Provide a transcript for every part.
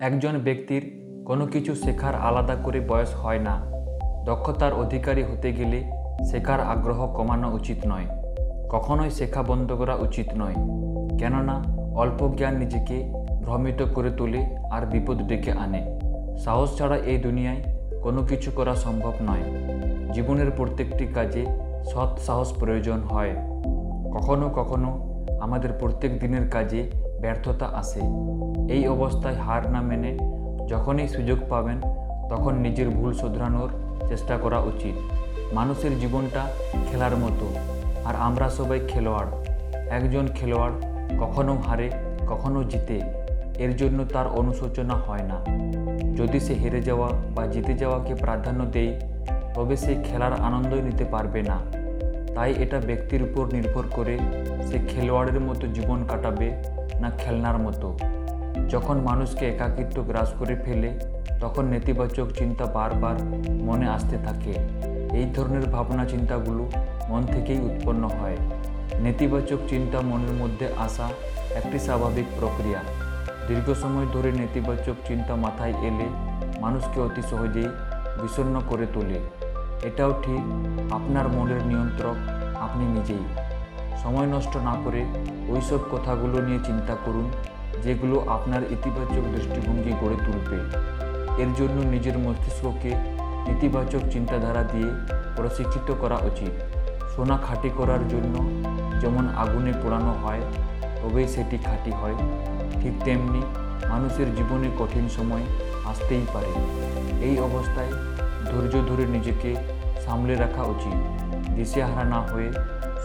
একজন ব্যক্তির কোনো কিছু শেখার আলাদা করে বয়স হয় না। দক্ষতার অধিকারী হতে গেলে শেখার আগ্রহ কমানো উচিত নয়। কখনোই শেখা বন্ধ করা উচিত নয়। কেননা, অল্প জ্ঞান নিজেকে ভ্রমিত করে তোলে আর বিপদ ডেকে আনে। সাহস ছাড়া এই দুনিয়ায় কোনো কিছু করা সম্ভব নয়। জীবনের প্রত্যেকটি কাজে সৎ সাহস প্রয়োজন হয়। কখনো কখনো আমাদের প্রত্যেক দিনের কাজে ব্যর্থতা আসে এই অবস্থায় হার না মেনে যখনই সুযোগ পাবেন, তখন নিজের ভুল শোধরানোর চেষ্টা করা উচিত। মানুষের জীবনটা খেলার মতো। আর আমরা সবাই খেলোয়াড়। একজন খেলোয়াড় কখনো হারে, কখনো জিতে। এর জন্য তার অনুশোচনা হয় না। যদি সে হেরে যাওয়া বা জিতে যাওয়াকে প্রাধান্য দেয়, তবে সে খেলার আনন্দই নিতে পারবে না। তাই এটা ব্যক্তির উপর নির্ভর করে সে খেলোয়াড়ের মতো জীবন কাটাবে না খেলনার মতো। যখন মানুষকে একাকিত্ব গ্রাস করে ফেলে, তখন নেতিবাচক চিন্তা বারবার মনে আসতে থাকে। এই ধরনের ভাবনা চিন্তাগুলো মন থেকেই উৎপন্ন হয়। নেতিবাচক চিন্তা মনের মধ্যে আসা একটি স্বাভাবিক প্রক্রিয়া। দীর্ঘ সময় ধরে নেতিবাচক চিন্তা মাথায় এলে মানুষকে অতি সহজেই বিষণ্ণ করে তোলে। এটাও ঠিক, আপনার মনের নিয়ন্ত্রক আপনি নিজেই। সময় নষ্ট না করে ওইসব কথাগুলো নিয়ে চিন্তা করুন, যেগুলো আপনার ইতিবাচক দৃষ্টিভঙ্গি গড়ে তুলবে। এর জন্য নিজের মস্তিষ্ককে ইতিবাচক চিন্তাধারা দিয়ে প্রশিক্ষিত করা উচিত। সোনা খাঁটি করার জন্য যেমন আগুনে পোড়ানো হয়, তবেই সেটি খাঁটি হয়। ঠিক তেমনি মানুষের জীবনে কঠিন সময় আসতেই পারে। এই অবস্থায় ধৈর্য ধরে নিজেকে সামলে রাখা উচিত। দিশেহারা না হয়ে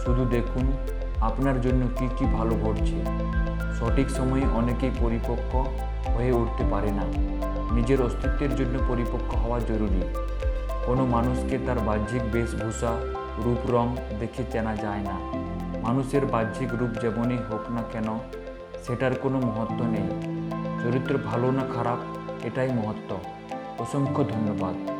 শুধু দেখুন, আপনার জন্য কি কি ভালো ঘটছে। সঠিক সময়ে অনেকেই পরিপক্ক হয়ে উঠতে পারে না। নিজের অস্তিত্বের জন্য পরিপক্ক হওয়া জরুরি। কোনো মানুষকে তার বাহ্যিক বেশভূষা রূপ রং দেখে চেনা যায় না। মানুষের বাহ্যিক রূপ যেমনই হোক না কেন, সেটার কোনো মহত্ব নেই। চরিত্র ভালো না খারাপ, এটাই মহত্ব। অসংখ্য ধন্যবাদ।